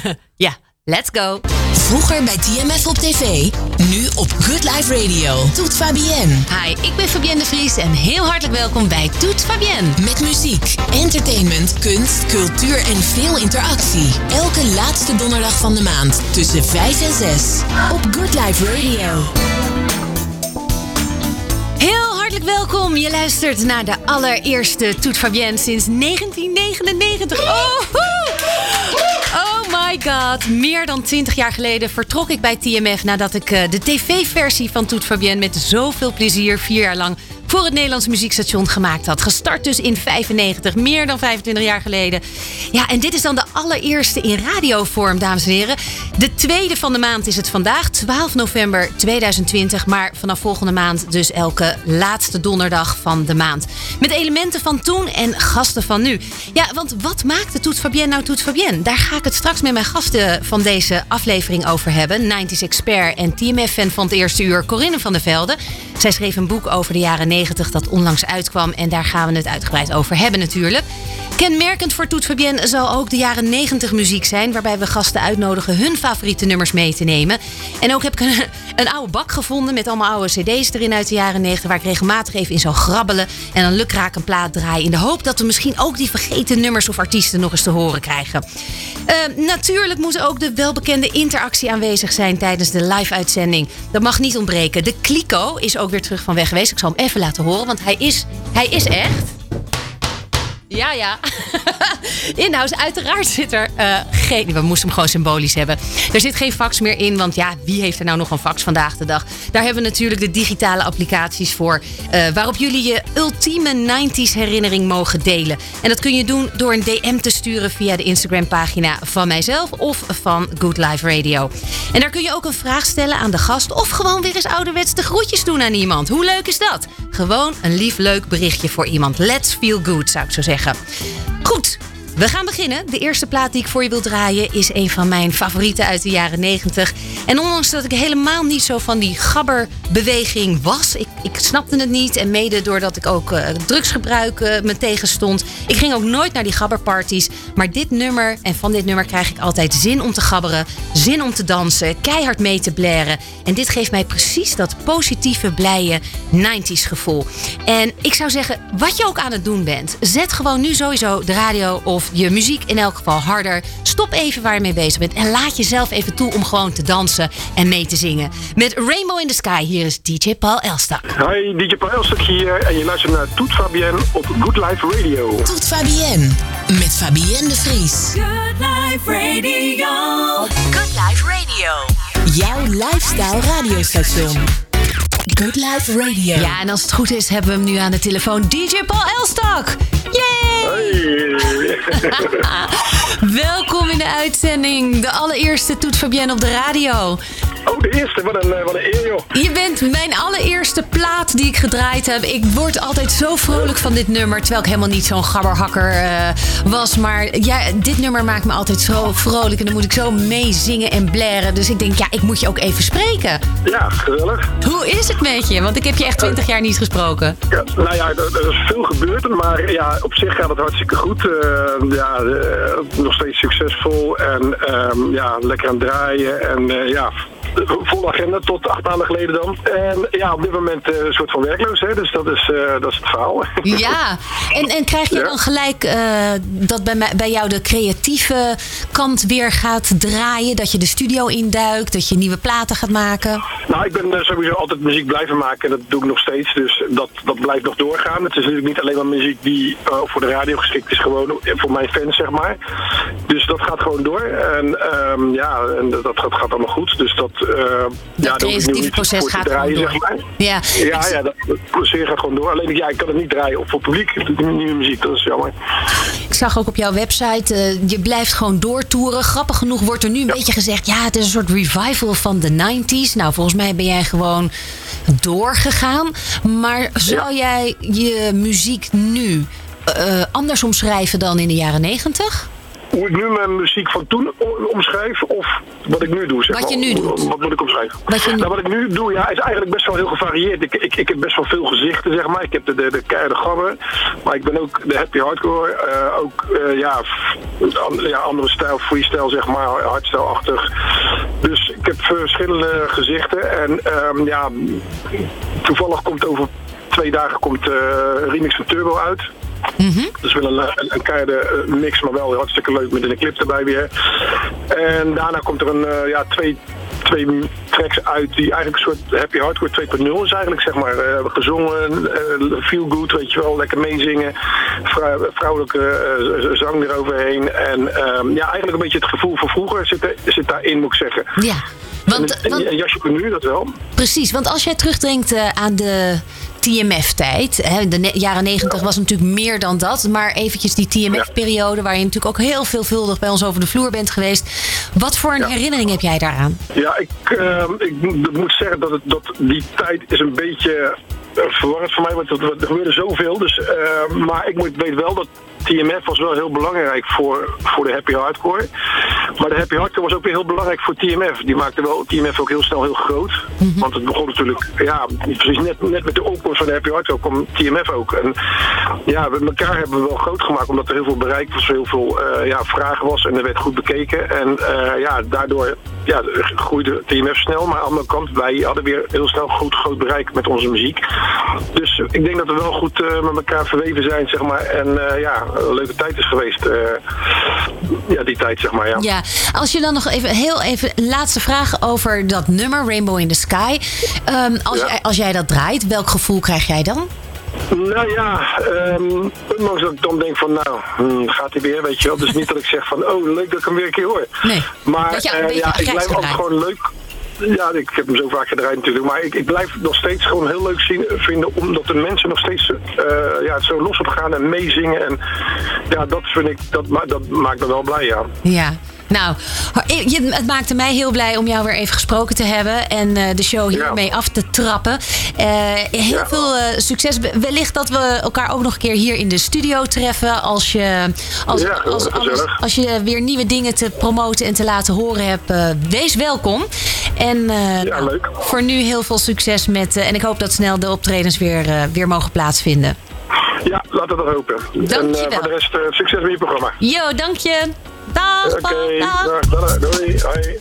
ja, let's go. Vroeger bij TMF op tv, nu op Good Life Radio. Toet Fabienne. Hi, ik ben Fabienne de Vries en heel hartelijk welkom bij Toet Fabienne. Met muziek, entertainment, kunst, cultuur en veel interactie. Elke laatste donderdag van de maand tussen 5 en 6 op Good Life Radio. Heel hartelijk welkom. Je luistert naar de allereerste Toet Fabienne sinds 1999. Oh, god. Meer dan 20 jaar geleden vertrok ik bij TMF nadat ik eh, de tv-versie van Toet Fabienne met zoveel plezier vier jaar lang voor het Nederlands muziekstation gemaakt had. Gestart dus in 95, meer dan 25 jaar geleden. Ja, en dit is dan de allereerste in radiovorm, dames en heren. De tweede van de maand is het vandaag, 12 november 2020. Maar vanaf volgende maand dus elke laatste donderdag van de maand. Met elementen van toen en gasten van nu. Ja, want wat maakte Toet Fabienne nou Toet Fabienne? Daar ga ik het straks met mijn gasten van deze aflevering over hebben. 90s expert en TMF-fan van het eerste uur, Corinne van der Velde. Zij schreef een boek over de jaren 90 dat onlangs uitkwam. En daar gaan we het uitgebreid over hebben natuurlijk. Kenmerkend voor Toet Fabienne zal ook de jaren 90 muziek zijn... waarbij we gasten uitnodigen hun favoriete nummers mee te nemen. En ook heb ik een, een oude bak gevonden met allemaal oude cd's erin uit de jaren 90... waar ik regelmatig even in zou grabbelen en een lukraak een plaat draaien... in de hoop dat we misschien ook die vergeten nummers of artiesten nog eens te horen krijgen. Uh, natuurlijk moet ook de welbekende interactie aanwezig zijn tijdens de live-uitzending. Dat mag niet ontbreken. De Kliko is ook weer terug van weg geweest. Ik zal hem even laten horen, want hij is, hij is echt... Ja, ja. Inhoud, uiteraard zit er uh, geen... We moesten hem gewoon symbolisch hebben. Er zit geen fax meer in, want ja, wie heeft er nou nog een fax vandaag de dag? Daar hebben we natuurlijk de digitale applicaties voor... Uh, waarop jullie je ultieme 90s herinnering mogen delen. En dat kun je doen door een DM te sturen via de Instagram pagina van mijzelf... of van Good Life Radio. En daar kun je ook een vraag stellen aan de gast... of gewoon weer eens ouderwets de groetjes doen aan iemand. Hoe leuk is dat? Gewoon een lief leuk berichtje voor iemand. Let's feel good, zou ik zo zeggen. Goed, we gaan beginnen. De eerste plaat die ik voor je wil draaien is een van mijn favorieten uit de jaren 90. En ondanks dat ik helemaal niet zo van die gabberbeweging was, ik, ik snapte het niet. En mede doordat ik ook uh, drugsgebruik uh, me tegenstond. Ik ging ook nooit naar die gabberparties. Maar dit nummer, en van dit nummer krijg ik altijd zin om te gabberen, zin om te dansen, keihard mee te blaren. En dit geeft mij precies dat positieve, blije 90s gevoel. En ik zou zeggen, wat je ook aan het doen bent, zet gewoon nu sowieso de radio of je muziek in elk geval harder. Stop even waar je mee bezig bent en laat jezelf even toe om gewoon te dansen en mee te zingen. Met Rainbow in the Sky, hier is DJ Paul Elstak. Hi, DJ Paul Elstak hier en je luistert naar Toet Fabienne op Good Life Radio. Toet Fabienne met Fabienne de Vries. Good Life Radio. Good Life Radio. Jouw lifestyle radiostation. Good Life Radio. Ja, en als het goed is, hebben we hem nu aan de telefoon. DJ Paul Elstak. Yay! Hey. Welkom in de uitzending. De allereerste Toet Fabienne op de radio. Oh, de eerste. Wat een, wat een eer, joh. Je bent mijn allereerste plaat die ik gedraaid heb. Ik word altijd zo vrolijk van dit nummer. Terwijl ik helemaal niet zo'n gabberhakker uh, was. Maar ja, dit nummer maakt me altijd zo vrolijk. En dan moet ik zo meezingen en blaren. Dus ik denk, ja, ik moet je ook even spreken. Ja, geweldig. Hoe is het? Want ik heb je echt twintig jaar niet gesproken. Ja, nou ja, er, is veel gebeurd. Maar ja, op zich gaat het hartstikke goed. Uh, ja, uh, nog steeds succesvol. En um, ja, lekker aan het draaien. En ja, volle agenda tot acht maanden geleden dan. En ja, op dit moment uh, een soort van werkloos, hè? dus dat is, uh, dat is het verhaal. Ja, en, en krijg je ja. dan gelijk uh, dat bij, bij jou de creatieve kant weer gaat draaien? Dat je de studio induikt, dat je nieuwe platen gaat maken? Nou, ik ben sowieso altijd muziek blijven maken en dat doe ik nog steeds. Dus dat, dat blijft nog doorgaan. Het is natuurlijk niet alleen maar muziek die voor de radio geschikt is, gewoon voor mijn fans, zeg maar. Dus dat gaat gewoon door. En um, ja, en dat, dat gaat allemaal goed. Dus dat, dat ja, creatieve proces gaat draaien, gewoon door. Zeg maar. Ja, ja, ja dat, dat proces gaat gewoon door. Alleen ja, ik kan het niet draaien op voor publiek. Nieuwe muziek, dat is jammer. Ik zag ook op jouw website, uh, je blijft gewoon doortoeren. Grappig genoeg wordt er nu een ja. beetje gezegd... ja, het is een soort revival van de 90s. Nou, volgens mij ben jij gewoon doorgegaan. Maar zou ja. jij je muziek nu uh, anders omschrijven dan in de jaren 90? Hoe ik nu mijn muziek van toen omschrijf of wat ik nu doe. Zeg Wat je maar. nu doet. Wat moet ik omschrijven? Wat je nu- Nou, wat ik nu doe, ja, is eigenlijk best wel heel gevarieerd. Ik, ik, ik heb best wel veel gezichten, zeg maar. Ik heb de, de, de keiharde gabber, maar ik ben ook de happy hardcore. eh, ook, eh, ja, an- ja, andere stijl, freestyle, zeg maar, hardstyle-achtig. Dus ik heb verschillende gezichten. En ehm, ja, toevallig komt over twee dagen komt eh, remix van Turbo uit. Dus wel een, een, een keiharde eh, mix, maar wel hartstikke leuk met een clip erbij weer. En daarna komt er een, eh, ja, twee, twee tracks uit die eigenlijk een soort happy hardcore 2.0 is eigenlijk, zeg maar. Eh, gezongen, eh, feel good, weet je wel, lekker meezingen. Vrou- vrouwelijke eh, zang eroverheen. En ehm, ja, eigenlijk een beetje het gevoel van vroeger zit, er, zit daarin, moet ik zeggen. Ja. Want, en, want, en jasje van nu, dat wel. precies, want als jij terugdenkt eh, aan de TMF-tijd. De jaren negentig was natuurlijk meer dan dat. Maar eventjes die TMF-periode, waar je natuurlijk ook heel veelvuldig bij ons over de vloer bent geweest. Wat voor een Ja. herinnering heb jij daaraan? Ja, ik, ehm, ik moet- zeggen dat, het, dat die tijd is een beetje eh, verwarrend voor mij, want er, gebeurde zoveel. Dus, eh, maar ik moet, weet wel dat TMF was wel heel belangrijk voor, voor de happy hardcore. Maar de happy hardcore was ook weer heel belangrijk voor TMF. Die maakte wel TMF ook heel snel heel groot. Want het begon natuurlijk, ja, precies net, net met de van de happy hardcore kwam TMF ook. En ja, we elkaar hebben we wel groot gemaakt, omdat er heel veel bereik was, heel veel eh, ja, vragen was en er werd goed bekeken. En eh, ja, daardoor ja, groeide TMF snel. Maar aan de andere kant, wij hadden weer heel snel goed groot bereik met onze muziek. Dus ik denk dat we wel goed eh, met elkaar verweven zijn, zeg maar. En ja, een leuke tijd is geweest. ja, die tijd, zeg maar, ja. Ja, als je dan nog even heel even laatste vraag over dat nummer Rainbow in the Sky. Ehm, als, Ja. jij, als jij dat draait, welk gevoel krijg jij dan? Nou ja, ondanks dat ik dan denk van, nou, hmm, gaat hij weer, weet je wel. Dus niet dat ik zeg van, oh, leuk dat ik hem weer een keer hoor. Nee. Maar eh, ja, ik blijf gedraaid. gewoon leuk. Ja, ik heb hem zo vaak gedraaid natuurlijk. Maar ik, ik blijf nog steeds gewoon heel leuk zien, vinden, omdat de mensen nog steeds eh, ja, zo los op gaan en meezingen. En ja, dat vind ik, dat, ma- dat maakt me wel blij, ja. Ja. Nou, het maakte mij heel blij om jou weer even gesproken te hebben. En eh, de show hiermee af te trappen. Eh, heel Ja. veel eh, succes. Wellicht dat we elkaar ook nog een keer hier in de studio treffen. Als je, als, Ja, als, als, je weer nieuwe dingen te promoten en te laten horen hebt. wees welkom. En Ja, nou, leuk. voor nu heel veel succes met. en ik hoop dat snel de optredens weer, weer mogen plaatsvinden. Ja, laten we dat hopen. En Dankjewel. eh, voor de rest, succes met je programma. Yo, dank je. Dag, Oké, dag, dag, doei, hoi.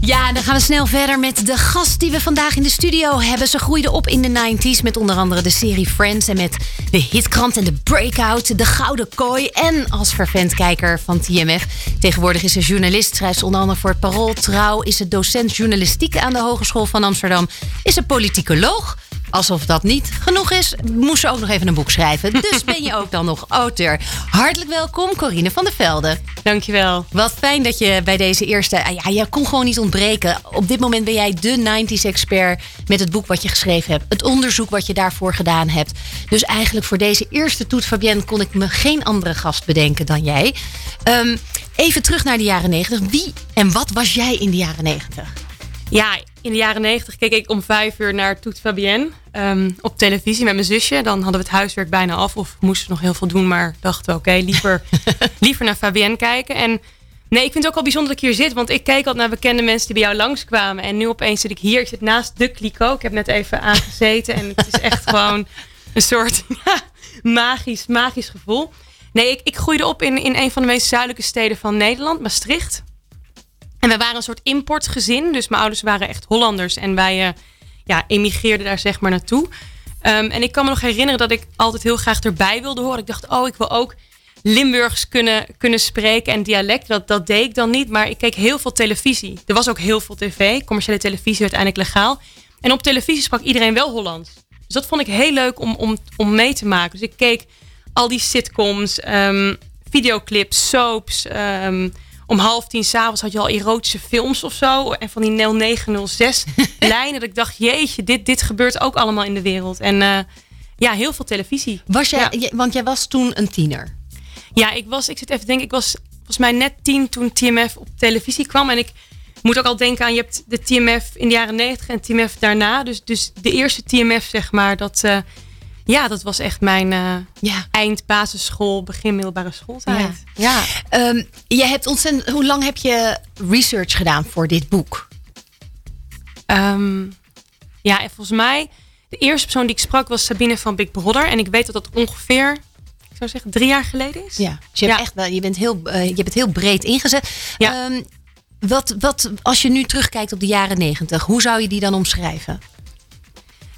Ja, dan gaan we snel verder met de gast die we vandaag in de studio hebben. Ze groeide op in de 90s met onder andere de serie Friends en met de hitkrant en de Breakout, de Gouden Kooi en als vervent kijker van TMF. Tegenwoordig is ze journalist, schrijft ze onder andere voor het Parool Trouw, is ze docent journalistiek aan de Hogeschool van Amsterdam, is ze politicoloog. Alsof dat niet genoeg is, moest ze ook nog even een boek schrijven. Dus ben je ook dan nog auteur. Hartelijk welkom, Corine van der Velde. Dankjewel. Wat fijn dat je bij deze eerste. ah Ja, je kon gewoon niet ontbreken. Op dit moment ben jij de 90s-expert met het boek wat je geschreven hebt. Het onderzoek wat je daarvoor gedaan hebt. Dus eigenlijk voor deze eerste Toet Fabienne kon ik me geen andere gast bedenken dan jij. Ehm, even terug naar de jaren 90. Wie en wat was jij in de jaren 90? Ja, in de jaren negentig keek ik om vijf uur naar Toet Fabienne ehm, op televisie met mijn zusje. Dan hadden we het huiswerk bijna af of moesten we nog heel veel doen. Maar dachten we, oké, liever, liever naar Fabienne kijken. En nee, ik vind het ook wel bijzonder dat ik hier zit. Want ik keek altijd naar bekende mensen die bij jou langskwamen. En nu opeens zit ik hier. Ik zit naast de Clico. Ik heb net even aangezeten. En het is echt gewoon een soort ja, magisch, magisch gevoel. Nee, ik, ik groeide op in, in een van de meest zuidelijke steden van Nederland, Maastricht. En wij waren een soort importgezin. Dus mijn ouders waren echt Hollanders. En wij eh, ja, emigreerden daar zeg maar naartoe. Ehm, en ik kan me nog herinneren dat ik altijd heel graag erbij wilde horen. Ik dacht, oh, ik wil ook Limburgs kunnen, kunnen spreken en dialect. Dat, dat deed ik dan niet. Maar ik keek heel veel televisie. Er was ook heel veel tv. Commerciële televisie werd eindelijk legaal. En op televisie sprak iedereen wel Hollands. Dus dat vond ik heel leuk om, om, om mee te maken. Dus ik keek al die sitcoms, ehm, videoclips, soaps. ehm, om half tien s'avonds had je al erotische films of zo. En van die 0906 lijnen. Dat ik dacht, jeetje, dit, dit gebeurt ook allemaal in de wereld. En eh, ja, heel veel televisie. Was jij, Ja. Want jij was toen een tiener. Ja, ik was, ik zit even te denken, ik was volgens mij net tien toen TMF op televisie kwam. En ik moet ook al denken aan, je hebt de TMF in de jaren 90 en TMF daarna. Dus, dus de eerste TMF, zeg maar, dat, eh, Ja, dat was echt mijn eh Ja. eind basisschool, begin middelbare schooltijd. Ja. Ehm, je hebt ontzettend, hoe lang heb je research gedaan voor dit boek? Ehm, ja, en volgens mij, de eerste persoon die ik sprak was Sabine van Big Brother. En ik weet dat dat ongeveer, ik zou zeggen, drie jaar geleden is. Ja. Dus je, hebt Ja. echt wel, je, bent heel, eh, je hebt het heel breed ingezet. Ja. Ehm, wat, wat, als je nu terugkijkt op de jaren negentig, hoe zou je die dan omschrijven?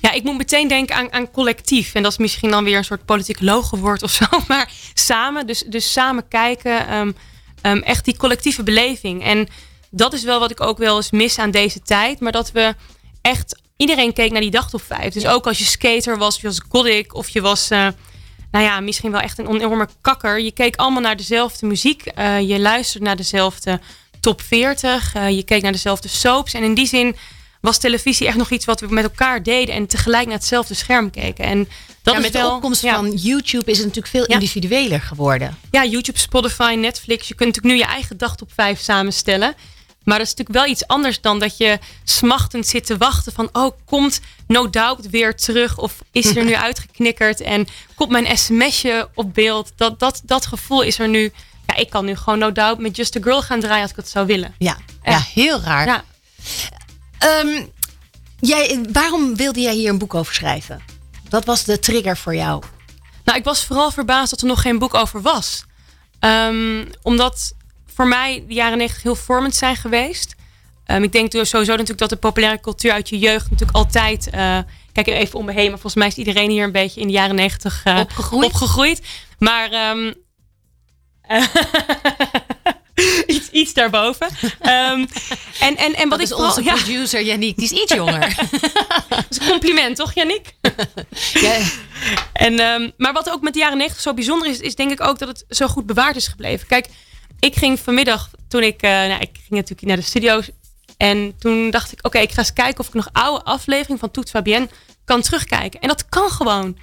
Ja, ik moet meteen denken aan, aan collectief. En dat is misschien dan weer een soort politiek logowoord of zo. Maar samen, dus, dus samen kijken. ehm, ehm, echt die collectieve beleving. En dat is wel wat ik ook wel eens mis aan deze tijd. Maar dat we echt... Iedereen keek naar die dag top 5. Dus ook als je skater was, of je was gothic... of je was... eh, nou ja, misschien wel echt een enorme kakker. Je keek allemaal naar dezelfde muziek. eh, je luisterde naar dezelfde top 40. eh, je keek naar dezelfde soaps. En in die zin was televisie echt nog iets wat we met elkaar deden. En tegelijk naar hetzelfde scherm keken. En dat ja, met wel, de opkomst ja, van YouTube is het natuurlijk veel Ja. individueler geworden. ja, YouTube, Spotify, Netflix. Je kunt natuurlijk nu je eigen dag top 5 samenstellen. Maar dat is natuurlijk wel iets anders dan dat je smachtend zit te wachten van... oh, komt No Doubt weer terug of is er nu uitgeknikkerd... en komt mijn sms'je op beeld. Dat, dat, dat gevoel is er nu... Ja, ik kan nu gewoon No Doubt met Just a Girl gaan draaien als ik het zou willen. Ja, ja heel raar. Ja. Ehm, jij, waarom wilde jij hier een boek over schrijven? Wat was de trigger voor jou? Nou, ik was vooral verbaasd dat er nog geen boek over was. Ehm, omdat voor mij de jaren 90 heel vormend zijn geweest. Ehm, ik denk door sowieso natuurlijk dat de populaire cultuur uit je jeugd natuurlijk altijd... eh, kijk even om me heen, maar volgens mij is iedereen hier een beetje in de jaren 90 eh, Opgegroeid? opgegroeid. Maar ehm, iets, daarboven. Ehm, en, en, en wat ik is onze ja, producer Yannick, die is iets jonger. dat is een compliment, toch, Yannick? ja, En, ehm, maar wat ook met de jaren 90 zo bijzonder is, is denk ik ook dat het zo goed bewaard is gebleven. Kijk, ik ging vanmiddag, toen ik, eh, nou, ik ging natuurlijk naar de studio's. En toen dacht ik, oké, ik ga eens kijken of ik nog oude aflevering van Toet Fabienne kan terugkijken. En dat kan gewoon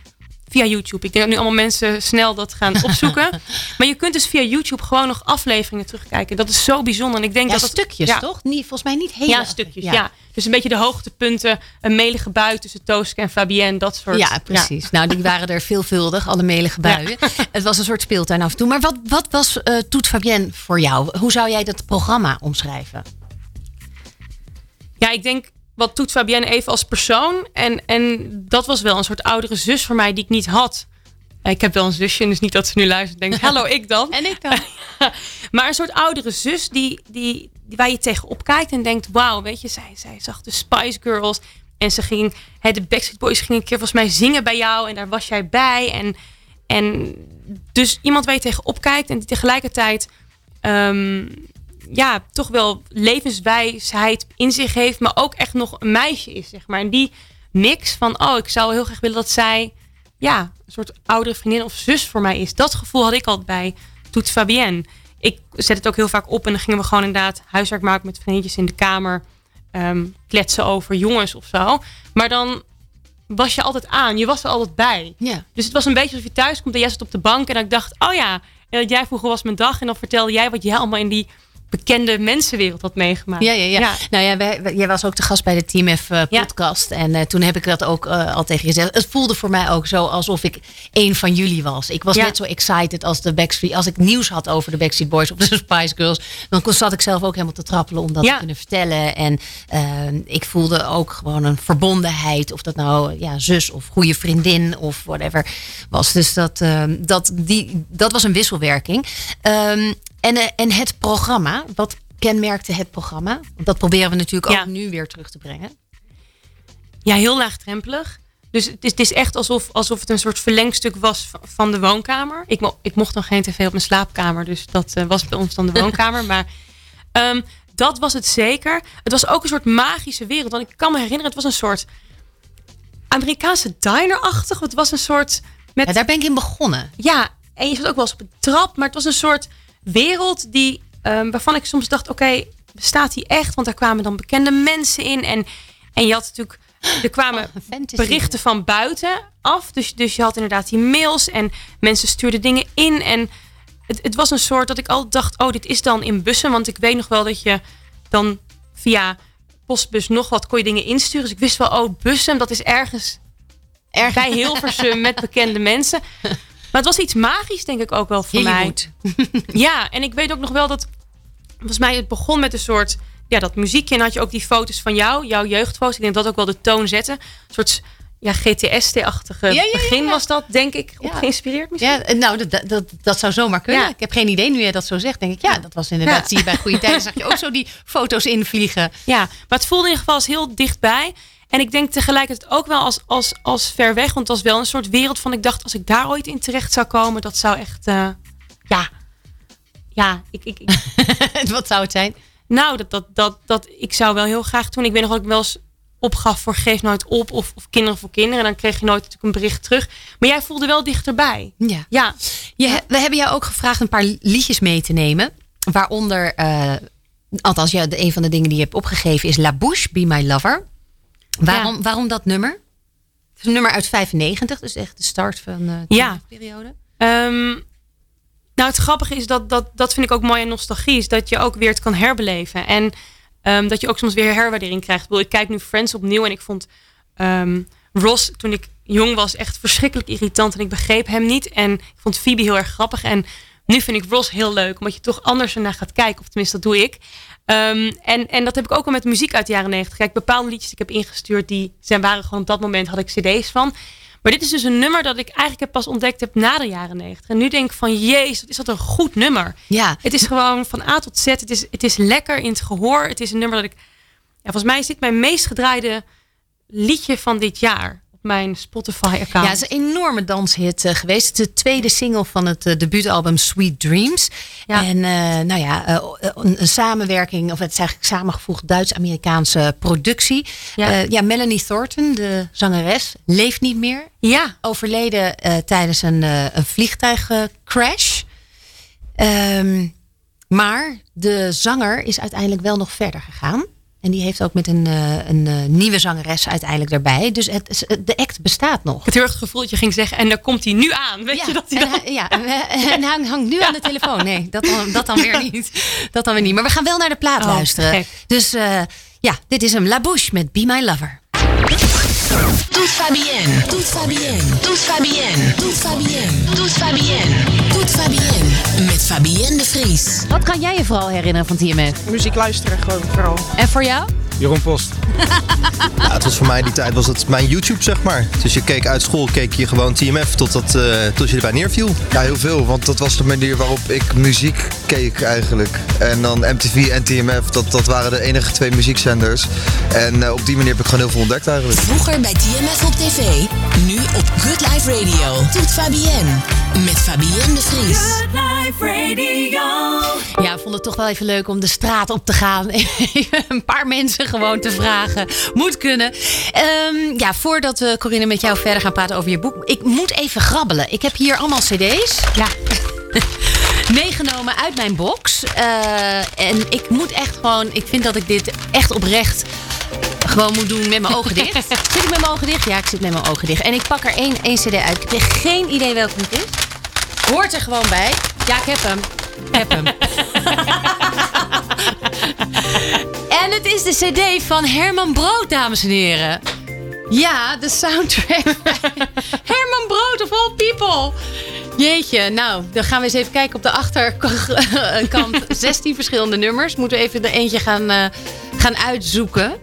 via YouTube. Ik denk dat nu allemaal mensen snel dat gaan opzoeken. maar je kunt dus via YouTube gewoon nog afleveringen terugkijken. Dat is zo bijzonder. En ik denk ja, dat het- stukjes ja. toch? Niet, volgens mij niet hele. Ja, stukjes. Ja. Dus een beetje de hoogtepunten. Een melige bui tussen Tooske en Fabienne. Dat soort. Ja, precies. Nou, die waren er veelvuldig, alle melige buien. Het was een soort speeltuin af en toe. Maar wat, wat was eh Toet Fabienne voor jou? Hoe zou jij dat programma omschrijven? Ja, ik denk wat doet Fabienne even als persoon. En, en dat was wel een soort oudere zus voor mij die ik niet had. Ik heb wel een zusje, dus niet dat ze nu luistert en denkt, hallo, ik dan. En ik dan? Maar een soort oudere zus die, die, die waar je tegenop kijkt en denkt, wauw, weet je, zij, zij zag de Spice Girls. En ze ging, hè, de Backstreet Boys ging een keer volgens mij zingen bij jou en daar was jij bij. En, en dus iemand waar je tegenop kijkt en die tegelijkertijd ehm, ja, toch wel levenswijsheid in zich heeft, maar ook echt nog een meisje is, zeg maar. En die mix van, oh, ik zou heel graag willen dat zij, ja, een soort oudere vriendin of zus voor mij is. Dat gevoel had ik altijd bij Toet Fabienne. Ik zet het ook heel vaak op en dan gingen we gewoon inderdaad huiswerk maken met vriendjes in de kamer, ehm, kletsen over jongens of zo. Maar dan was je altijd aan, je was er altijd bij. Ja. Dus het was een beetje alsof je thuis komt en jij zit op de bank en ik dacht, oh ja, en dat jij vroeger was mijn dag en dan vertelde jij wat jij allemaal in die bekende mensenwereld had meegemaakt. Ja, ja, ja. Ja. Nou ja, wij, wij- jij was ook de gast bij de Team F eh, Ja. podcast. En eh, toen heb ik dat ook eh, al tegen je gezegd. Het voelde voor mij ook zo alsof ik een van jullie was. Ik was Ja. net zo excited als de Backstreet. Als ik nieuws had over de Backstreet Boys of de Spice Girls. Dan zat ik zelf ook helemaal te trappelen om dat te kunnen vertellen. En ik voelde ook gewoon een verbondenheid. Of dat nou ja, zus of goede vriendin of whatever was. Dus dat, dat, die, dat was een wisselwerking. Ehm, en, eh, en het programma, wat kenmerkte het programma? Dat proberen we natuurlijk Ja. ook nu weer terug te brengen. Ja, heel laagdrempelig. Dus het is, het is echt alsof, alsof het een soort verlengstuk was van de woonkamer. Ik, mo- ik mocht nog geen tv op mijn slaapkamer, dus dat eh, was bij ons dan de woonkamer. Maar ehm, dat was het zeker. Het was ook een soort magische wereld. Want ik kan me herinneren, het was een soort Amerikaanse diner-achtig. Het was een soort... Met, Ja, daar ben ik in begonnen. Ja, en je zat ook wel eens op een trap, maar het was een soort wereld die, ehm, waarvan ik soms dacht, oké, bestaat die echt? Want daar kwamen dan bekende mensen in en, en je had natuurlijk, er kwamen Oh, berichten van buiten af, dus, dus je had inderdaad die mails en mensen stuurden dingen in en het, het was een soort dat ik al dacht, oh, dit is dan in bussen, want ik weet nog wel dat je dan via postbus nog wat kon je dingen insturen, dus ik wist wel, oh, bussen, dat is ergens Erg. bij Hilversum met bekende mensen. Maar het was iets magisch, denk ik ook wel voor mij. Ja, en ik weet ook nog wel dat volgens mij het begon met een soort ja, dat muziekje en had je ook die foto's van jou, jouw jeugdfoto's. Ik denk dat ook wel de toon zette. Een soort ja, GTST-achtige Ja, ja, ja, begin was dat, denk ik, op geïnspireerd misschien. Ja, nou, dat, dat, dat, zou zomaar kunnen. Ik heb geen idee nu jij dat zo zegt. Denk ik, ja, dat was inderdaad. Zie je bij goede tijden zag je ook zo die foto's invliegen. Ja, maar het voelde in ieder geval als heel dichtbij. En ik denk tegelijkertijd ook wel als, als, als ver weg. Want het was wel een soort wereld van... Ik dacht, als ik daar ooit in terecht zou komen... Dat zou echt... eh, ja. Ja, ik, ik, ik- Wat zou het zijn? nou, dat, dat, dat, dat... Ik zou wel heel graag doen. Ik weet nog dat ik wel eens opgaf voor Geef Nooit Op. Of, of Kinderen voor Kinderen. En dan kreeg je nooit natuurlijk een bericht terug. Maar jij voelde wel dichterbij. Ja. Ja, Je, we hebben jou ook gevraagd een paar liedjes mee te nemen. Waaronder, eh, althans, ja, een van de dingen die je hebt opgegeven is La Bouche, Be My Lover. Waarom, Ja. waarom dat nummer? Het is een nummer uit 95, dus echt de start van eh, de Ja. periode. Ehm, nou, het grappige is dat, dat, dat vind ik ook mooi aan nostalgie, is dat je ook weer het kan herbeleven. En ehm, dat je ook soms weer herwaardering krijgt. Ik, bedoel, ik kijk nu Friends opnieuw en ik vond ehm, Ross toen ik jong was echt verschrikkelijk irritant en ik begreep hem niet. En ik vond Phoebe heel erg grappig. En nu vind ik Ross heel leuk, omdat je toch anders ernaar gaat kijken. Of tenminste, dat doe ik. Ehm, en, en dat heb ik ook al met muziek uit de jaren negentig. Kijk, bepaalde liedjes die ik heb ingestuurd, die zijn, waren gewoon op dat moment, had ik cd's van. Maar dit is dus een nummer dat ik eigenlijk heb pas ontdekt heb na de jaren negentig. En nu denk ik van, jezus, is dat een goed nummer. Ja, Het is gewoon van A tot Z. Het is, het is lekker in het gehoor. Het is een nummer dat ik... Ja, volgens mij is dit mijn meest gedraaide liedje van dit jaar. Mijn Spotify-account. Ja, het is een enorme danshit eh, geweest. Het is de tweede single van het eh, debuutalbum Sweet Dreams. Ja. En eh, nou ja, een, een samenwerking, of het is eigenlijk samengevoegd Duits-Amerikaanse productie. Ja. Ja. Melanie Thornton, de zangeres, leeft niet meer. ja. Overleden tijdens een, een vliegtuigcrash. Ehm, maar de zanger is uiteindelijk wel nog verder gegaan. En die heeft ook met een, eh, een eh, nieuwe zangeres uiteindelijk erbij. Dus het, de act bestaat nog. Ik had heel erg het gevoel dat je ging zeggen... en daar komt hij nu aan. Weet je dat hij en, dan... hij- ja, en hij hangt nu aan de telefoon. Nee, dat dan, dat dan weer niet. Dat dan weer niet. Maar we gaan wel naar de plaat Oh, luisteren. gek. Dus eh, ja, dit is hem. La Bouche met Be My Lover. Toet Fabienne. Toet Fabienne. Toet Fabienne. Toet Fabienne. Toet Fabienne. Toet Fabienne. Met Fabienne de Vries. Wat kan jij je vooral herinneren van TMF? muziek luisteren gewoon vooral. En voor jou? Jeroen Post. Ja, het was voor mij die tijd was het mijn YouTube, zeg maar. Dus je keek uit school, keek je gewoon TMF totdat, eh tot je erbij neerviel. Ja, heel veel, want dat was de manier waarop ik muziek keek eigenlijk. En dan MTV en TMF, dat, dat waren de enige twee muziekzenders. En eh, op die manier heb ik gewoon heel veel ontdekt eigenlijk. Vroeger bij TMF op tv. Nu op Good Life Radio. Toet Fabienne. Met Fabienne de Vries. Good Life Radio. Ja, ik vond het toch wel even leuk om de straat op te gaan. Even een paar mensen gewoon te vragen. Moet kunnen. Ehm, ja, voordat we, Corinne, met jou verder gaan praten over je boek. Ik moet even grabbelen. Ik heb hier allemaal cd's. Ja. Meegenomen uit mijn box. Eh, en ik moet echt gewoon... Ik vind dat ik dit echt oprecht gewoon moet doen met mijn ogen dicht. Zit ik met mijn ogen dicht? Ja, ik zit met mijn ogen dicht. En ik pak er één, één cd uit. Ik heb geen idee welke het is. Hoort er gewoon bij. Ja, ik heb hem. Ik heb hem. en het is de cd van Herman Brood, dames en heren. Ja, de soundtrack. Herman Brood of all people. Jeetje, nou, dan gaan we eens even kijken op de achterkant. 16 verschillende nummers. Moeten we even er eentje gaan, eh, gaan uitzoeken.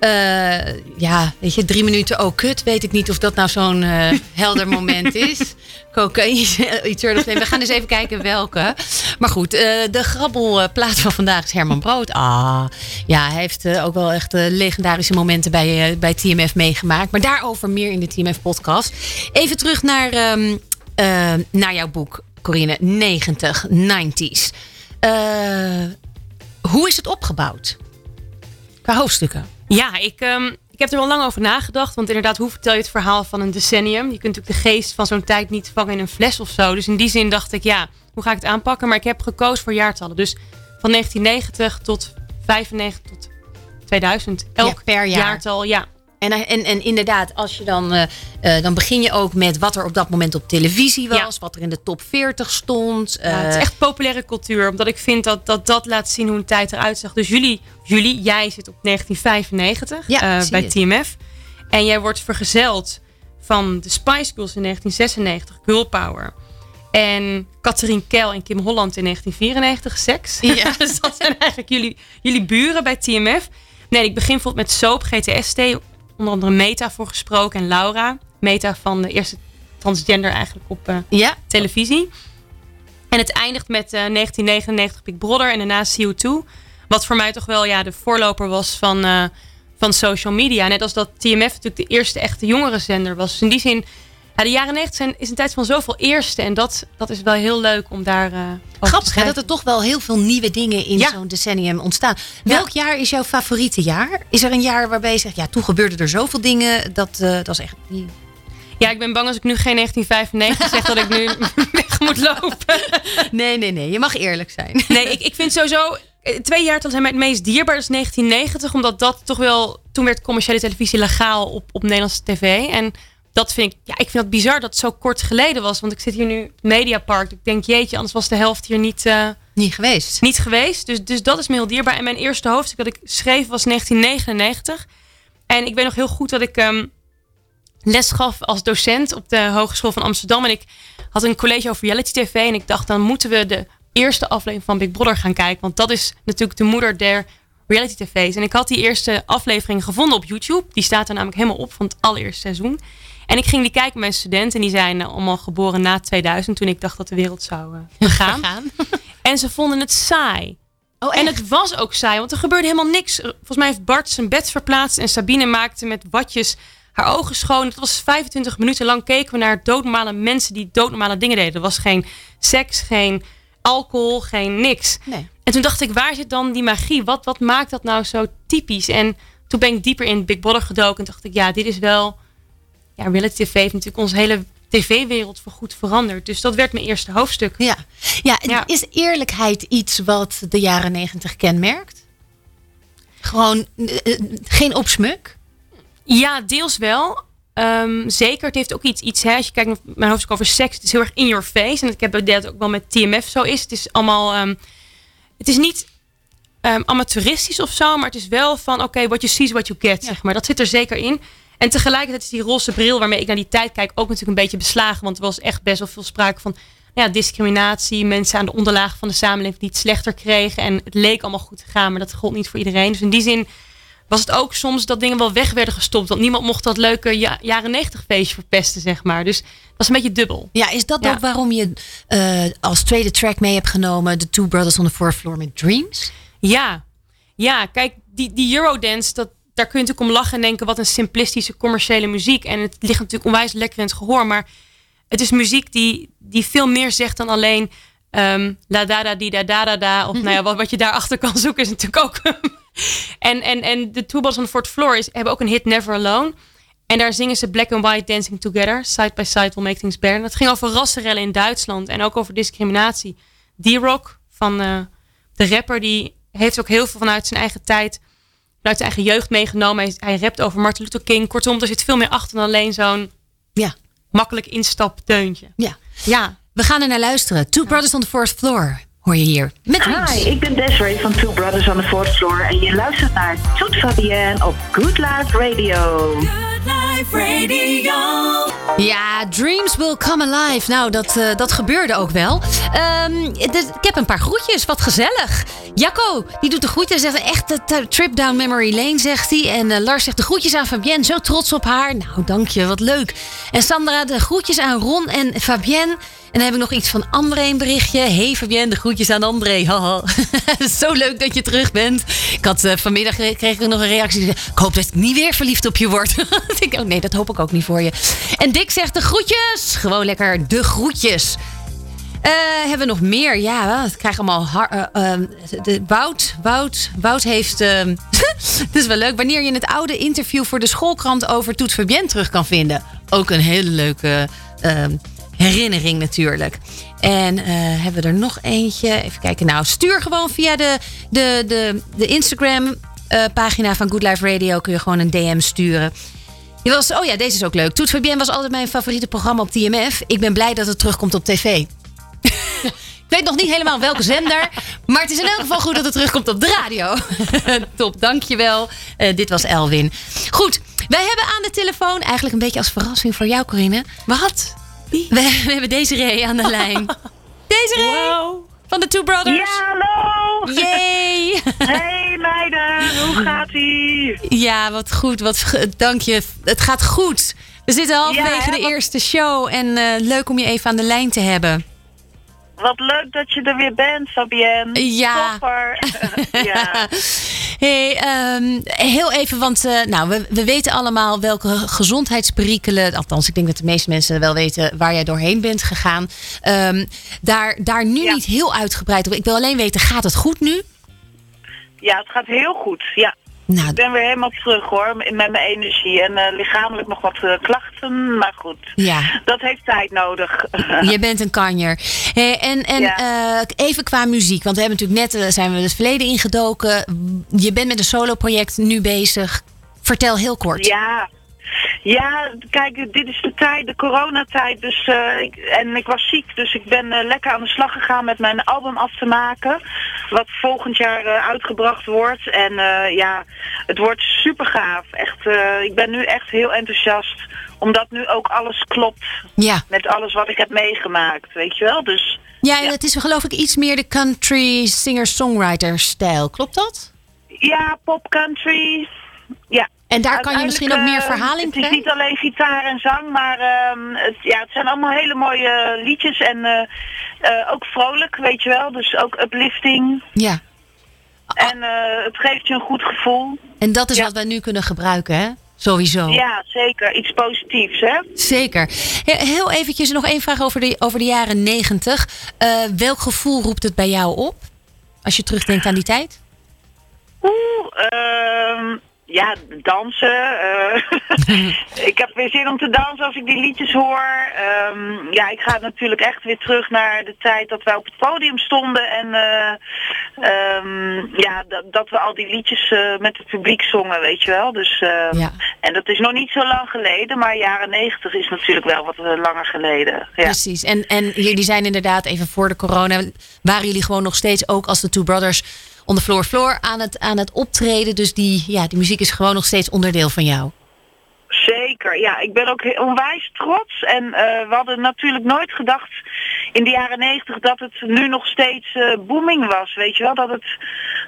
Eh, ja, weet je, drie minuten, oh kut. Weet ik niet of dat nou zo'n eh, helder moment is. Cocaïne. We gaan eens even kijken welke. Maar goed, eh, de grabbelplaat van vandaag is Herman Brood. Ah, ja, hij heeft eh, ook wel echt eh, legendarische momenten bij, bij TMF meegemaakt. Maar daarover meer in de TMF-podcast. Even terug naar, ehm, eh, naar jouw boek, Corinne. 90, 90s. Eh, hoe is het opgebouwd? Qua hoofdstukken. Ja, ik, ehm, ik heb er wel lang over nagedacht. Want inderdaad, hoe vertel je het verhaal van een decennium? Je kunt natuurlijk de geest van zo'n tijd niet vangen in een fles of zo. Dus in die zin dacht ik, ja, hoe ga ik het aanpakken? Maar ik heb gekozen voor jaartallen. Dus van 1990 tot 95 tot 2000. Elk per jaar. jaartal, ja. En, en, en inderdaad, als je dan, eh, eh, dan begin je ook met wat er op dat moment op televisie was, Ja. wat er in de top 40 stond. Ja, het is Eh, echt populaire cultuur. Omdat ik vind dat dat, dat laat zien hoe een tijd eruit zag. Dus jullie, jullie jij zit op 1995 Ja, bij het. TMF. En jij wordt vergezeld van de Spice Girls in 1996, Girl Power. En Catherine Kell en Kim Holland in 1994, Sex. Ja. dus dat zijn eigenlijk jullie, jullie buren bij TMF. Nee, ik begin bijvoorbeeld met Soap, GTST. Onder andere Meta voor gesproken en Laura. Meta van de eerste transgender eigenlijk op eh, Ja, televisie. En het eindigt met eh, 1999 Big Brother en daarna CO2. Wat voor mij toch wel ja, de voorloper was van, eh, van social media. Net als dat TMF natuurlijk de eerste echte jongerenzender was. Dus in die zin, ja, de jaren 90 zijn, is een tijd van zoveel eerste. En dat, dat is wel heel leuk om daar te grappig hè, dat er toch wel heel veel nieuwe dingen in Ja. zo'n decennium ontstaan. Welk jaar is jouw favoriete jaar? Is er een jaar waarbij je zegt, ja, toen gebeurden er zoveel dingen. Dat, eh, dat is echt... Ja, ik ben bang als ik nu geen 1995 zeg dat ik nu weg moet lopen. Nee, nee, nee. Je mag eerlijk zijn. Nee, ik, ik vind sowieso. eh, Twee jaar zijn mij het meest dierbaar. Dat is 1990. Omdat dat toch wel. Toen werd commerciële televisie legaal op, op Nederlandse tv. En dat vind ik. Ja, ik vind het bizar dat het zo kort geleden was. Want ik zit hier nu het Mediapark. Ik denk, jeetje, anders was de helft hier niet, eh, Niet geweest. niet geweest. Dus, dus dat is me heel dierbaar. En mijn eerste hoofdstuk dat ik schreef was 1999. En ik weet nog heel goed dat ik ehm, les gaf als docent op de Hogeschool van Amsterdam. En ik had een college over reality tv. En ik dacht, dan moeten we de eerste aflevering van Big Brother gaan kijken. Want dat is natuurlijk de moeder der reality tv's. En ik had die eerste aflevering gevonden op YouTube. Die staat er namelijk helemaal op van het allereerste seizoen. En ik ging die kijken met mijn studenten. En die zijn eh, allemaal geboren na 2000. Toen ik dacht dat de wereld zou eh. Gaan. En ze vonden het saai. Oh, En het was ook saai, want er gebeurde helemaal niks. Volgens mij heeft Bart zijn bed verplaatst en Sabine maakte met watjes haar ogen schoon. Het was 25 minuten lang keken we naar doodnormale mensen die doodnormale dingen deden. Er was geen seks, geen alcohol, geen niks. Nee. En toen dacht ik, waar zit dan die magie? Wat, wat maakt dat nou zo typisch? En toen ben ik dieper in Big Brother gedoken en dacht ik, ja, dit is wel... Ja, reality tv heeft natuurlijk onze hele tv-wereld voorgoed veranderd. Dus dat werd mijn eerste hoofdstuk. Ja. Ja, en Ja. is eerlijkheid iets wat de jaren negentig kenmerkt? Gewoon eh, eh, geen opsmuk? Ja, deels wel. Ehm, zeker, het heeft ook iets, iets hè, als je kijkt naar mijn hoofdstuk over seks, het is heel erg in your face. En ik heb dat ook wel met TMF zo is. Het is allemaal, ehm, het is niet ehm, amateuristisch of zo, maar het is wel van, oké, what you see is what you get, zeg maar. Dat zit er zeker in. En tegelijkertijd is die roze bril waarmee ik naar die tijd kijk ook natuurlijk een beetje beslagen. Want er was echt best wel veel sprake van nou ja, discriminatie. Mensen aan de onderlaag van de samenleving die het slechter kregen. En het leek allemaal goed te gaan, maar dat gold niet voor iedereen. Dus in die zin was het ook soms dat dingen wel weg werden gestopt. Want niemand mocht dat leuke ja- jaren negentig feestje verpesten, zeg maar. Dus het was een beetje dubbel. Ja, is dat Ja. ook waarom je eh, als tweede track mee hebt genomen... The Two Brothers on the Fourth Floor met Dreams? Ja, ja kijk, die, die Eurodance, dat, daar kun je natuurlijk om lachen en denken... wat een simplistische commerciële muziek. En het ligt natuurlijk onwijs lekker in het gehoor. Maar het is muziek die, die veel meer zegt dan alleen... ehm, la da da di da da da da. Of nou ja, wat, wat je daarachter kan zoeken is natuurlijk ook... en, en, en de Two the Fourth Floor is, hebben ook een hit Never Alone... En daar zingen ze Black and White Dancing Together. Side by side will make things better. Het ging over rassenrellen in Duitsland. En ook over discriminatie. D-Rock van eh, de rapper. Die heeft ook heel veel vanuit zijn eigen tijd. Vanuit zijn eigen jeugd meegenomen. Hij, hij rapt over Martin Luther King. Kortom, er zit veel meer achter dan alleen zo'n Ja. makkelijk instapdeuntje. Ja. Ja. We gaan er naar luisteren. Two Brothers on the Fourth Floor hoor je hier. Met. Hi, ik ben Desiree van Two Brothers on the Fourth Floor en je luistert naar Toet Fabienne op Good Life Radio. Good Life Ja, Dreams Will Come Alive. Nou, dat, eh, dat gebeurde ook wel. Ehm, ik heb een paar groetjes. Wat gezellig. Jacco, die doet de groeten. Zegt echt een trip down memory lane, zegt hij. En eh, Lars zegt de groetjes aan Fabienne. Zo trots op haar. Nou, dank je. Wat leuk. En Sandra, de groetjes aan Ron en Fabienne. En dan heb ik nog iets van André een berichtje. Hey Fabienne, de groetjes aan André. Haha. Zo leuk dat je terug bent. Ik had eh, vanmiddag kreeg ik nog een reactie. Ik hoop dat ik niet weer verliefd op je word. ik denk, oh nee, dat hoop ik ook niet voor je. En Dick zegt de groetjes. Gewoon lekker de groetjes. Eh, hebben we nog meer? Ja, we krijgen allemaal... har- ehm, de, Wout, heeft... ehm, het is wel leuk. Wanneer je het oude interview voor de schoolkrant over Toet Fabienne terug kan vinden. Ook een hele leuke ehm, herinnering natuurlijk. En eh, hebben we er nog eentje? Even kijken. Nou, stuur gewoon via de, de, de, de Instagram eh, pagina van Good Life Radio. Kun je gewoon een DM sturen. Je was, oh ja, deze is ook leuk. Toet Fabienne was altijd mijn favoriete programma op TMF. Ik ben blij dat het terugkomt op tv. Ik weet nog niet helemaal welke zender. Maar het is in elk geval goed dat het terugkomt op de radio. Top, dankjewel. Uh, dit was Elwin. Goed, Wij hebben aan de telefoon, eigenlijk een beetje als verrassing voor jou, Corinne. Wat? We, we hebben Desiree aan de lijn. Desiree Wow. van de Two Brothers. Ja, hallo! Yay! Hey meiden, hoe gaat ie? Ja, wat goed. Wat, dank je. Het gaat goed. We zitten halverwege de wat- eerste show. En eh, leuk om je even aan de lijn te hebben. Wat leuk dat je er weer bent, Fabienne. Ja. Topper. ja. Hey, ehm, heel even, want eh, nou, we, we weten allemaal welke gezondheidsperikelen, althans, ik denk dat de meeste mensen wel weten waar jij doorheen bent gegaan. Ehm, daar, daar nu Ja. niet heel uitgebreid op. Ik wil alleen weten, gaat het goed nu? ja, het gaat heel goed. Ja. Nou, Ik ben weer helemaal terug hoor, met mijn energie. En eh, lichamelijk nog wat eh, klachten, maar goed. ja, Dat heeft tijd nodig. je bent een kanjer. Hey, en en Ja. eh, even qua muziek, want we hebben natuurlijk net, zijn we het verleden ingedoken. Je bent met een soloproject nu bezig. Vertel heel kort. Ja. Ja, kijk, dit is de tijd, de coronatijd. Dus, eh, ik, en ik was ziek, dus ik ben eh, lekker aan de slag gegaan met mijn album af te maken. Wat volgend jaar eh, uitgebracht wordt. En ja, het wordt super gaaf. Echt, eh, ik ben nu echt heel enthousiast. Omdat nu ook alles klopt Ja. met alles wat ik heb meegemaakt, weet je wel. Dus Ja, en Ja. het is geloof ik iets meer de country singer-songwriter stijl. Klopt dat? ja, pop country. Ja, En daar kan je misschien ook meer eh, verhaling Het is krijgen? niet alleen gitaar en zang, maar ehm, het, ja, het zijn allemaal hele mooie liedjes en eh, eh, ook vrolijk, weet je wel. Dus ook uplifting. Ja. En het geeft je een goed gevoel. En dat is Ja. wat wij nu kunnen gebruiken, hè? Sowieso. Ja, zeker. Iets positiefs, hè? Zeker. He- Heel eventjes nog één vraag over de, over de jaren negentig. Welk gevoel roept het bij jou op? Als je terugdenkt aan die tijd? Oeh, ehm, ja, dansen. eh. ik heb weer zin om te dansen als ik die liedjes hoor. Ehm, ja, ik ga natuurlijk echt weer terug naar de tijd dat wij op het podium stonden. En eh, ehm, ja, dat, dat we al die liedjes eh, met het publiek zongen, weet je wel. Dus, eh, Ja. En dat is nog niet zo lang geleden, maar jaren negentig is natuurlijk wel wat langer geleden. Ja. Precies. En, en jullie zijn inderdaad even voor de corona... waren jullie gewoon nog steeds ook als de Two Brothers... on the floor floor aan het, aan het optreden. Dus die, ja, die muziek is gewoon nog steeds onderdeel van jou. Zeker, ja. Ik ben ook onwijs trots. En eh, we hadden natuurlijk nooit gedacht in de jaren negentig dat het nu nog steeds eh, booming was. Weet je wel, dat, het,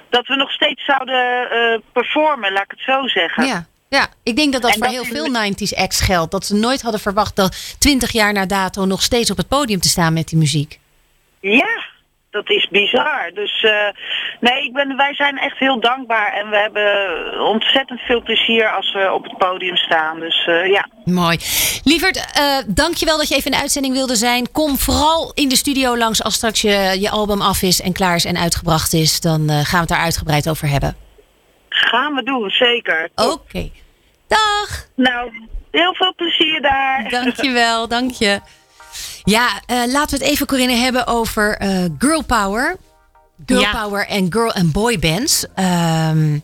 dat we nog steeds zouden eh, performen, laat ik het zo zeggen. Ja. Ja, ik denk dat dat En voor dat heel veel 90s acts geldt. Dat ze nooit hadden verwacht dat 20 jaar na dato nog steeds op het podium te staan met die muziek. Ja, dat is bizar. Dus eh, nee, ik ben, wij zijn echt heel dankbaar. En we hebben ontzettend veel plezier als we op het podium staan. Dus eh, ja. Mooi. Lieverd, eh dankjewel dat je even in de uitzending wilde zijn. Kom vooral in de studio langs als straks je, je album af is en klaar is en uitgebracht is. Dan gaan we het daar uitgebreid over hebben. Gaan we doen, zeker. Oké. Dag. Nou, heel veel plezier daar. Dankjewel, dank je. Ja, eh, laten we het even, Corinne, hebben over eh, girl power. Girl Ja. power en girl en boy bands. Ehm,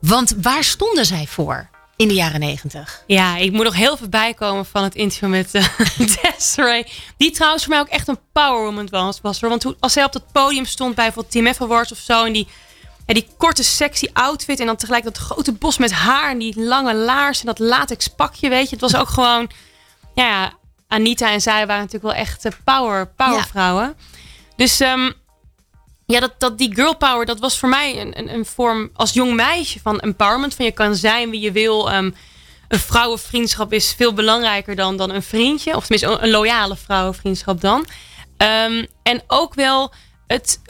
want waar stonden zij voor in de jaren negentig? Ja, ik moet nog heel veel bijkomen van het interview met eh Desiree. Die trouwens voor mij ook echt een power moment was. was hoor. Want als zij op dat podium stond bij bijvoorbeeld Team F Awards of zo. En die, ja, die korte sexy outfit. En dan tegelijk dat grote bos met haar. En die lange laars en dat latex pakje, weet je. Het was ook gewoon... Ja, Anita en zij waren natuurlijk wel echt eh, power, powervrouwen. Dus ehm, ja, dat, dat die girl power, dat was voor mij een, een, een vorm als jong meisje van empowerment. Van je kan zijn wie je wil. Ehm, een vrouwenvriendschap is veel belangrijker dan, dan een vriendje. Of tenminste een, loyale vrouwenvriendschap dan. Ehm, en ook wel het,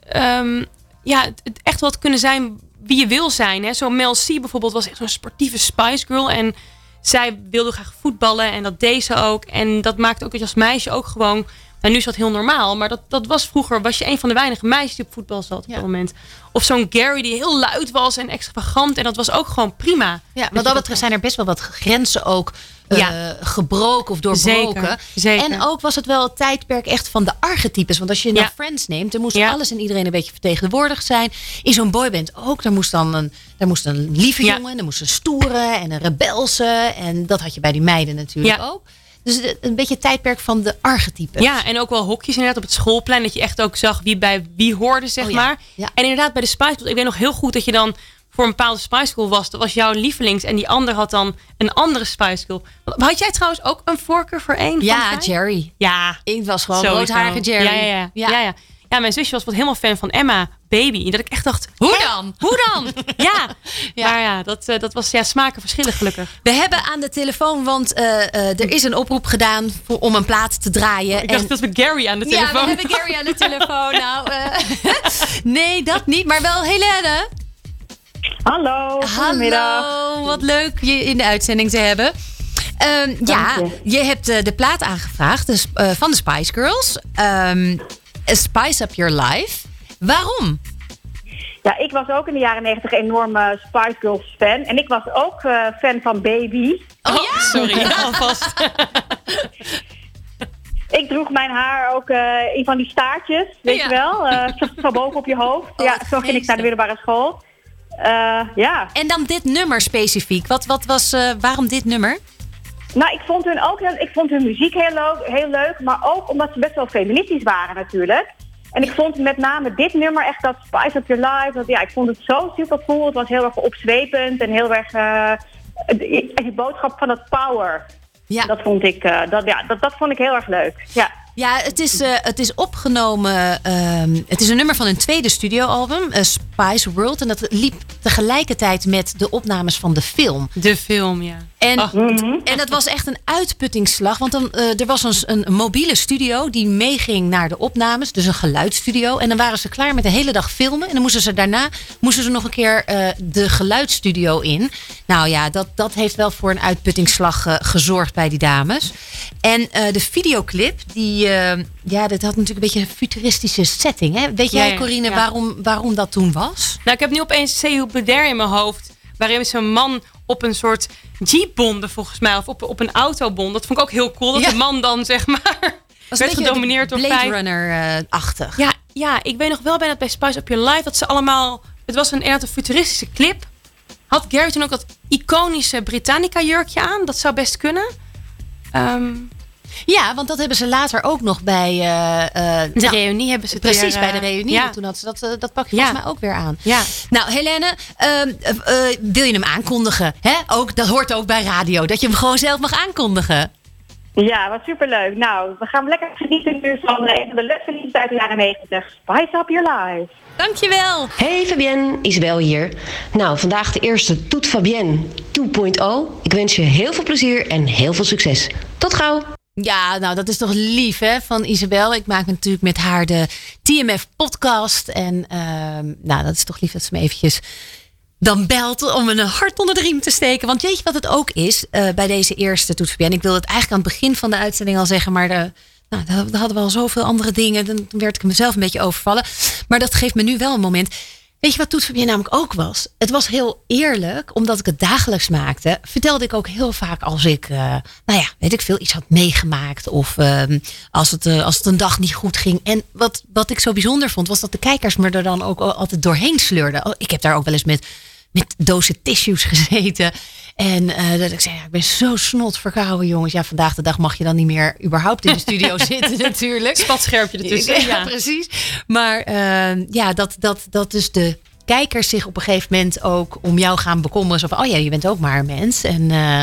ja, het, het echt wat kunnen zijn wie je wil zijn. Hè? Zo Mel C bijvoorbeeld was echt zo'n sportieve Spice Girl. En zij wilde graag voetballen en dat deed ze ook. En dat maakte ook als meisje ook gewoon... Nou, nu is dat heel normaal, maar dat, dat was vroeger... was je een van de weinige meisjes die op voetbal zat op Ja. dat moment. Of zo'n Gary die heel luid was en extravagant. En dat was ook gewoon prima. Ja, Dat wat dat betreft zijn er best wel wat grenzen ook eh, gebroken of doorbroken. Zeker, zeker. En ook was het wel het tijdperk echt van de archetypes. Want als je Ja. naar Friends neemt, dan moest Ja. alles en iedereen een beetje vertegenwoordigd zijn. In zo'n boyband ook. Daar moest dan een, daar moest een lieve jongen, er moest een stoere en een rebelse. En dat had je bij die meiden natuurlijk ook. Dus een beetje het tijdperk van de archetypes. Ja, en ook wel hokjes inderdaad op het schoolplein. Dat je echt ook zag wie bij wie hoorde, zeg Oh ja, maar. ja. En inderdaad bij de Spice Girls. Ik weet nog heel goed dat je dan voor een bepaalde Spice Girl was, dat was jouw lievelings. En die ander had dan een andere Spice Girl. Had jij trouwens ook een voorkeur voor één? Ja? Jerry. Ja, Ik was gewoon roodharige Jerry. Ja, ja, ja. ja. ja, ja. mijn zusje was wat helemaal fan van Emma Baby. Dat ik echt dacht, Hoe hè? dan? Hoe dan? ja. Ja. Maar ja, dat, eh, dat was ja, smaken verschillen gelukkig. We hebben aan de telefoon, want eh, eh, er is een oproep gedaan voor, om een plaat te draaien. Ik dacht dat we Gary aan de telefoon. Ja, we hebben Gary aan de telefoon. nou, nee, dat niet, maar wel Helene. Hallo, goedemiddag. Hallo, wat leuk je in de uitzending te hebben. Ehm, ja, je hebt eh, de plaat aangevraagd dus, eh, van de Spice Girls. Ehm, Spice Up Your Life. Waarom? Ja, ik was ook in de jaren negentig een enorme Spice Girls fan. En ik was ook eh, fan van Baby. Oh, ja? Sorry, alvast. Ik droeg mijn haar ook eh, in van die staartjes, weet Ja. je wel? eh, zo, zo boven op je hoofd. Oh, ja, zo ging ik naar de middelbare school. Eh, ja, En dan dit nummer specifiek. Wat, wat was, eh, waarom dit nummer? Nou, ik vond hun ook heel, ik vond hun muziek heel, leuk- heel leuk, maar ook omdat ze best wel feministisch waren natuurlijk. En ik vond met name dit nummer echt dat Spice Up Your Life. Dat, ja, ik vond het zo super cool. Het was heel erg opzwepend en heel erg eh, die, die boodschap van dat power. Ja. Dat vond ik, eh, dat, ja, dat, dat vond ik heel erg leuk. Ja. Ja, het is, eh, het is opgenomen. ehm, het is een nummer van een tweede studioalbum, Spice World. En dat liep tegelijkertijd met de opnames van de film. De film, ja. En, Ach. en dat was echt een uitputtingsslag. Want dan, eh, er was een, een mobiele studio die meeging naar de opnames. Dus een geluidsstudio. En dan waren ze klaar met de hele dag filmen. En dan moesten ze daarna moesten ze nog een keer eh, de geluidsstudio in. Nou ja, dat, dat heeft wel voor een uitputtingsslag eh, gezorgd bij die dames. En de videoclip, die, ja, dat had natuurlijk een beetje een futuristische setting. Hè? Weet jij, Corine, ja. Waarom, waarom dat toen was? Nou, ik heb nu opeens Sehu Beder in mijn hoofd. Waarin ze een man op een soort jeep bonden, volgens mij. Of op, op een auto bonden. Dat vond ik ook heel cool. Dat Ja. de man dan, zeg maar, werd gedomineerd door Blade. Runner-achtig. Ja, ja, ik weet nog wel bij dat bij Spice Up Your Life dat ze allemaal. Het was een een futuristische clip. Had Gary toen ook dat iconische Britannica jurkje aan? Dat zou best kunnen. Ehm, Ja, want dat hebben ze later ook nog bij. eh, eh, de nou, reunie hebben ze Precies, weer, bij de eh, reunie. Ja. Toen had ze dat, dat pakje Ja. volgens mij ook weer aan. ja. Nou, Helene, ehm, eh, eh, wil je hem aankondigen? Hè? Ook, dat hoort ook bij radio, dat je hem gewoon zelf mag aankondigen. Ja, wat superleuk. Nou, we gaan lekker genieten nu van een van de leukste liedjes uit de jaren 90. Spice Up Your Life. Dankjewel. Hey Fabienne, Isabel hier. Nou, vandaag de eerste Toet Fabienne 2.0. Ik wens je heel veel plezier en heel veel succes. Tot gauw! Ja, nou dat is toch lief hè, van Isabel. Ik maak natuurlijk met haar de TMF-podcast. En ehm, nou, dat is toch lief dat ze me eventjes dan belt om een hart onder de riem te steken. Want weet je wat het ook is eh, bij deze eerste toets En ik wilde het eigenlijk aan het begin van de uitzending al zeggen, maar de, nou, daar daar hadden we al zoveel andere dingen. Dan werd ik mezelf een beetje overvallen. Maar dat geeft me nu wel een moment. Weet je wat Toets Fabienne namelijk ook was? Het was heel eerlijk, omdat ik het dagelijks maakte. Vertelde ik ook heel vaak als ik, eh, nou ja, weet ik veel, iets had meegemaakt. Of ehm, als, het, eh, als het een dag niet goed ging. En wat, wat ik zo bijzonder vond, was dat de kijkers me er dan ook al- altijd doorheen sleurden. Oh, Ik heb daar ook wel eens met, met dozen tissues gezeten. En eh, dat ik zei, ja, ik ben zo snot verkouden, jongens. Ja, vandaag de dag mag je dan niet meer überhaupt in de studio zitten natuurlijk. Spatscherpje ertussen. Ja, precies. Maar eh, ja, dat, dat, dat dus de kijkers zich op een gegeven moment ook om jou gaan bekommeren. Zo van, oh ja, je bent ook maar een mens. En, eh,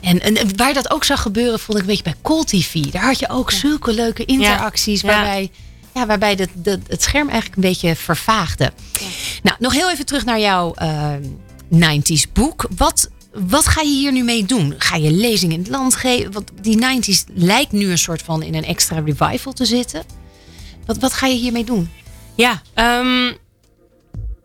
en, en waar dat ook zag gebeuren, vond ik een beetje bij Call TV. Daar had je ook zulke leuke interacties Ja. waarbij... Ja, waarbij de, de, het scherm eigenlijk een beetje vervaagde. Nou, nog heel even terug naar jouw eh, 90s boek. Wat, wat ga je hier nu mee doen? Ga je lezingen in het land geven? Want die 90s lijkt nu een soort van in een extra revival te zitten. Wat, wat ga je hiermee doen? Ja, ehm,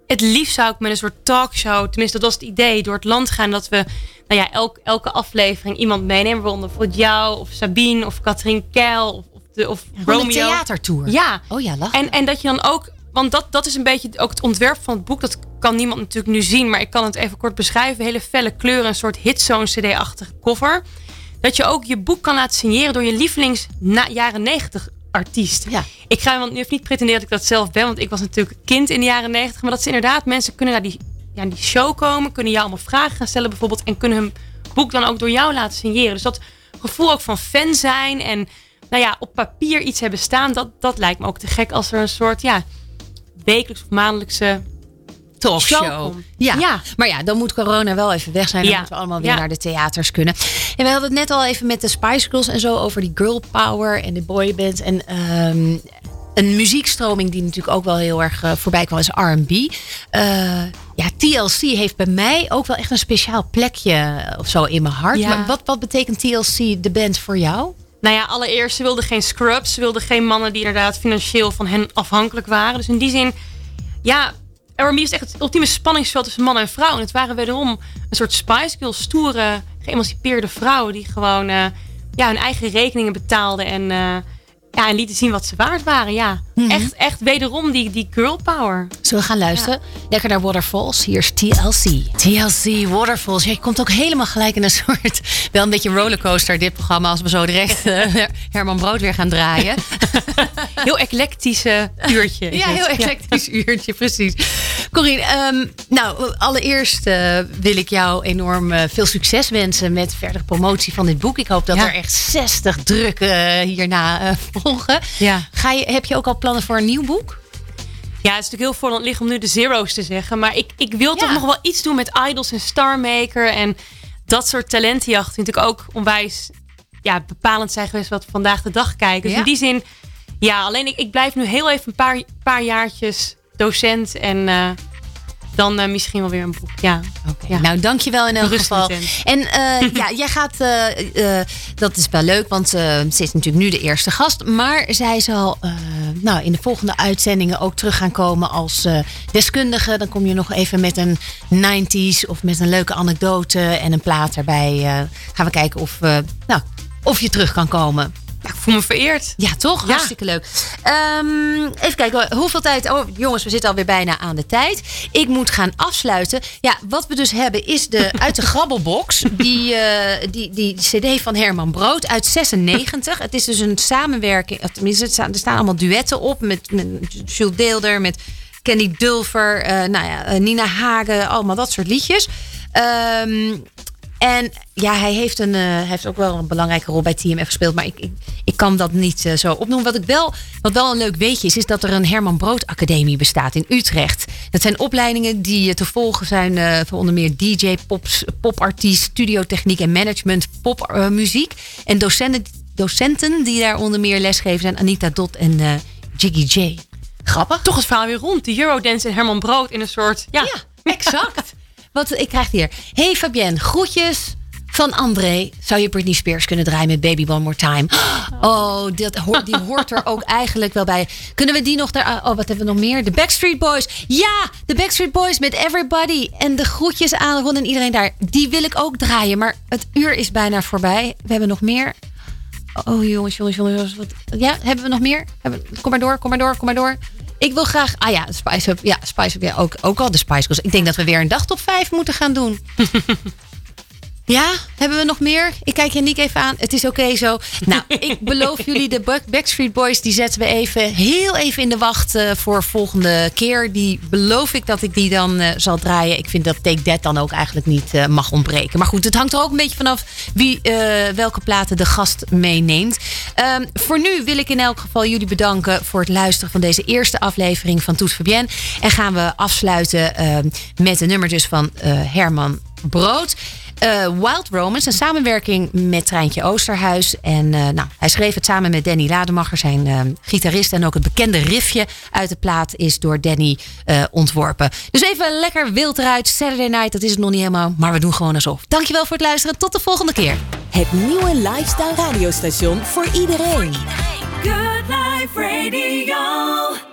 het liefst zou ik met een soort talkshow, tenminste dat was het idee, door het land gaan dat we nou ja, elk, elke aflevering iemand meenemen. Bijvoorbeeld jou of Sabine of Katrien Keil of, de, of Gewoon Romeo. een theatertour. Ja, Oh ja, lachen. en, en dat je dan ook, want dat, dat is een beetje ook het ontwerp van het boek. Dat kan niemand natuurlijk nu zien, maar ik kan het even kort beschrijven. Hele felle kleuren, een soort hitzone CD-achtige cover. Dat je ook je boek kan laten signeren door je lievelings na, jaren 90 artiest. Ja. Ik ga want nu even niet pretenderen dat ik dat zelf ben, want ik was natuurlijk kind in de jaren 90. Maar dat ze inderdaad mensen kunnen naar die, ja, die show komen, kunnen jou allemaal vragen gaan stellen bijvoorbeeld. En kunnen hun boek dan ook door jou laten signeren. Dus dat gevoel ook van fan zijn en nou ja, op papier iets hebben staan, dat, dat lijkt me ook te gek als er een soort ja, wekelijks of maandelijkse talkshow. Ja. Ja. maar ja, dan moet corona wel even weg zijn. Dan Ja. moeten we allemaal weer Ja. naar de theaters kunnen. En we hadden het net al even met de Spice Girls en zo over die girl power en de boybands. En ehm, een muziekstroming die natuurlijk ook wel heel erg eh, voorbij kwam is R&B. Eh, ja, TLC heeft bij mij ook wel echt een speciaal plekje eh, of zo in mijn hart. Maar wat, wat betekent TLC, de band, voor jou? Nou ja, allereerst, ze wilden geen scrubs. Ze wilden geen mannen die inderdaad financieel van hen afhankelijk waren. Dus in die zin, ja, R&B is echt het ultieme spanningsveld tussen man en vrouw. En het waren wederom een soort Spice Girls, stoere, geëmancipeerde vrouwen... die gewoon eh, ja, hun eigen rekeningen betaalden en, eh, ja, en lieten zien wat ze waard waren. Ja, echt, echt wederom die, die girl power. Zullen we gaan luisteren? Lekker naar Waterfalls. Hier is TLC. TLC, Waterfalls. Ja, je komt ook helemaal gelijk in een soort... Wel een beetje rollercoaster dit programma... als we zo direct eh, Herman Brood weer gaan draaien. Heel eclectische uurtje. Ja, heel eclectisch uurtje, precies. Corine, ehm, nou, allereerst eh, wil ik jou enorm eh, veel succes wensen met verdere promotie van dit boek. Ik hoop dat Ja. er echt 60 drukken hierna eh, volgen. Ja. Ga je, heb je ook al plannen voor een nieuw boek? Ja, het is natuurlijk heel voor het liggen om nu de zero's te zeggen. Maar ik, ik wil toch nog wel iets doen met Idols en Star Maker. En dat soort talentenjachten vind ik ook onwijs ja, bepalend zijn geweest wat we vandaag de dag kijken. Dus Ja. in die zin, ja, alleen ik, ik blijf nu heel even een paar, paar jaartjes docent. En eh, dan eh, misschien wel weer een boek. Ja. Ja. Nou, dankjewel in elk geval. En eh, ja, jij gaat, eh, dat is wel leuk, want ze is natuurlijk nu de eerste gast. Maar zij zal nou, in de volgende uitzendingen ook terug gaan komen als deskundige. Dan kom je nog even met een 90s of met een leuke anekdote en een plaat erbij. gaan we kijken of, nou, of je terug kan komen. Voel me vereerd. Ja, toch? Ja. Hartstikke leuk. Ehm, even kijken, hoeveel tijd... Oh, jongens, we zitten alweer bijna aan de tijd. Ik moet gaan afsluiten. Ja, wat we dus hebben is de, uit de grabbelbox... Die, eh, die, die cd van Herman Brood uit 96. Het is dus een samenwerking... of Tenminste, er staan allemaal duetten op... met, met Jules Deelder, met Kenny Dulfer... eh, nou ja, eh, Nina Hagen, allemaal dat soort liedjes. Ehm en ja, hij heeft, een, eh, hij heeft ook wel een belangrijke rol bij TMF gespeeld. Maar ik, ik, ik kan dat niet eh, zo opnoemen. Wat, ik wel, wat wel een leuk weetje is, is dat er een Herman Brood Academie bestaat in Utrecht. Dat zijn opleidingen die eh, te volgen zijn voor onder meer DJ, pops, popartiest, studiotechniek en management popmuziek. en docenten, docenten die daar onder meer lesgeven zijn Anita Dot en Jiggy J. Grappig. Toch het verhaal weer rond. De Eurodance en Herman Brood in een soort... Ja, Ja, exact. Wat ik krijg hier. Hey Fabienne, groetjes van André. Zou je Britney Spears kunnen draaien met Baby One More Time? Oh, dat hoort, die hoort er ook eigenlijk wel bij. Kunnen we die nog daar... Oh, wat hebben we nog meer? De Backstreet Boys. Ja, de Backstreet Boys met Everybody. En de groetjes aan Ron en iedereen daar. Die wil ik ook draaien. Maar het uur is bijna voorbij. We hebben nog meer. Oh jongens, jongens, jongens. Wat, ja, hebben we nog meer? Kom maar door, kom maar door, kom maar door. Ik wil graag... Ah ja, Spice Up. Ja, Spice Up. Ja, ook, ook al de Spice Girls. Ik denk dat we weer een dag top 5 moeten gaan doen. Ja, hebben we nog meer? Ik kijk Janiek even aan. Het is oké zo. Nou, ik beloof jullie de Back- Backstreet Boys... die zetten we even, heel even in de wacht eh, voor volgende keer. Die beloof ik dat ik die dan eh, zal draaien. Ik vind dat Take That dan ook eigenlijk niet eh, mag ontbreken. Maar goed, het hangt er ook een beetje vanaf... Wie, welke platen de gast meeneemt. Ehm, voor nu wil ik in elk geval jullie bedanken... voor het luisteren van deze eerste aflevering van Toet Fabienne. En gaan we afsluiten ehm, met een nummer dus van Herman Brood... Eh, Wild Romance, een samenwerking met Treintje Oosterhuis. En eh, nou, hij schreef het samen met Danny Lademacher, zijn eh, gitarist. En ook het bekende riffje uit de plaat is door Danny eh, ontworpen. Dus even lekker wild eruit. Saturday night, dat is het nog niet helemaal. Maar we doen gewoon alsof. Dankjewel voor het luisteren. Tot de volgende keer. Het nieuwe lifestyle radiostation voor iedereen. Good Life Radio.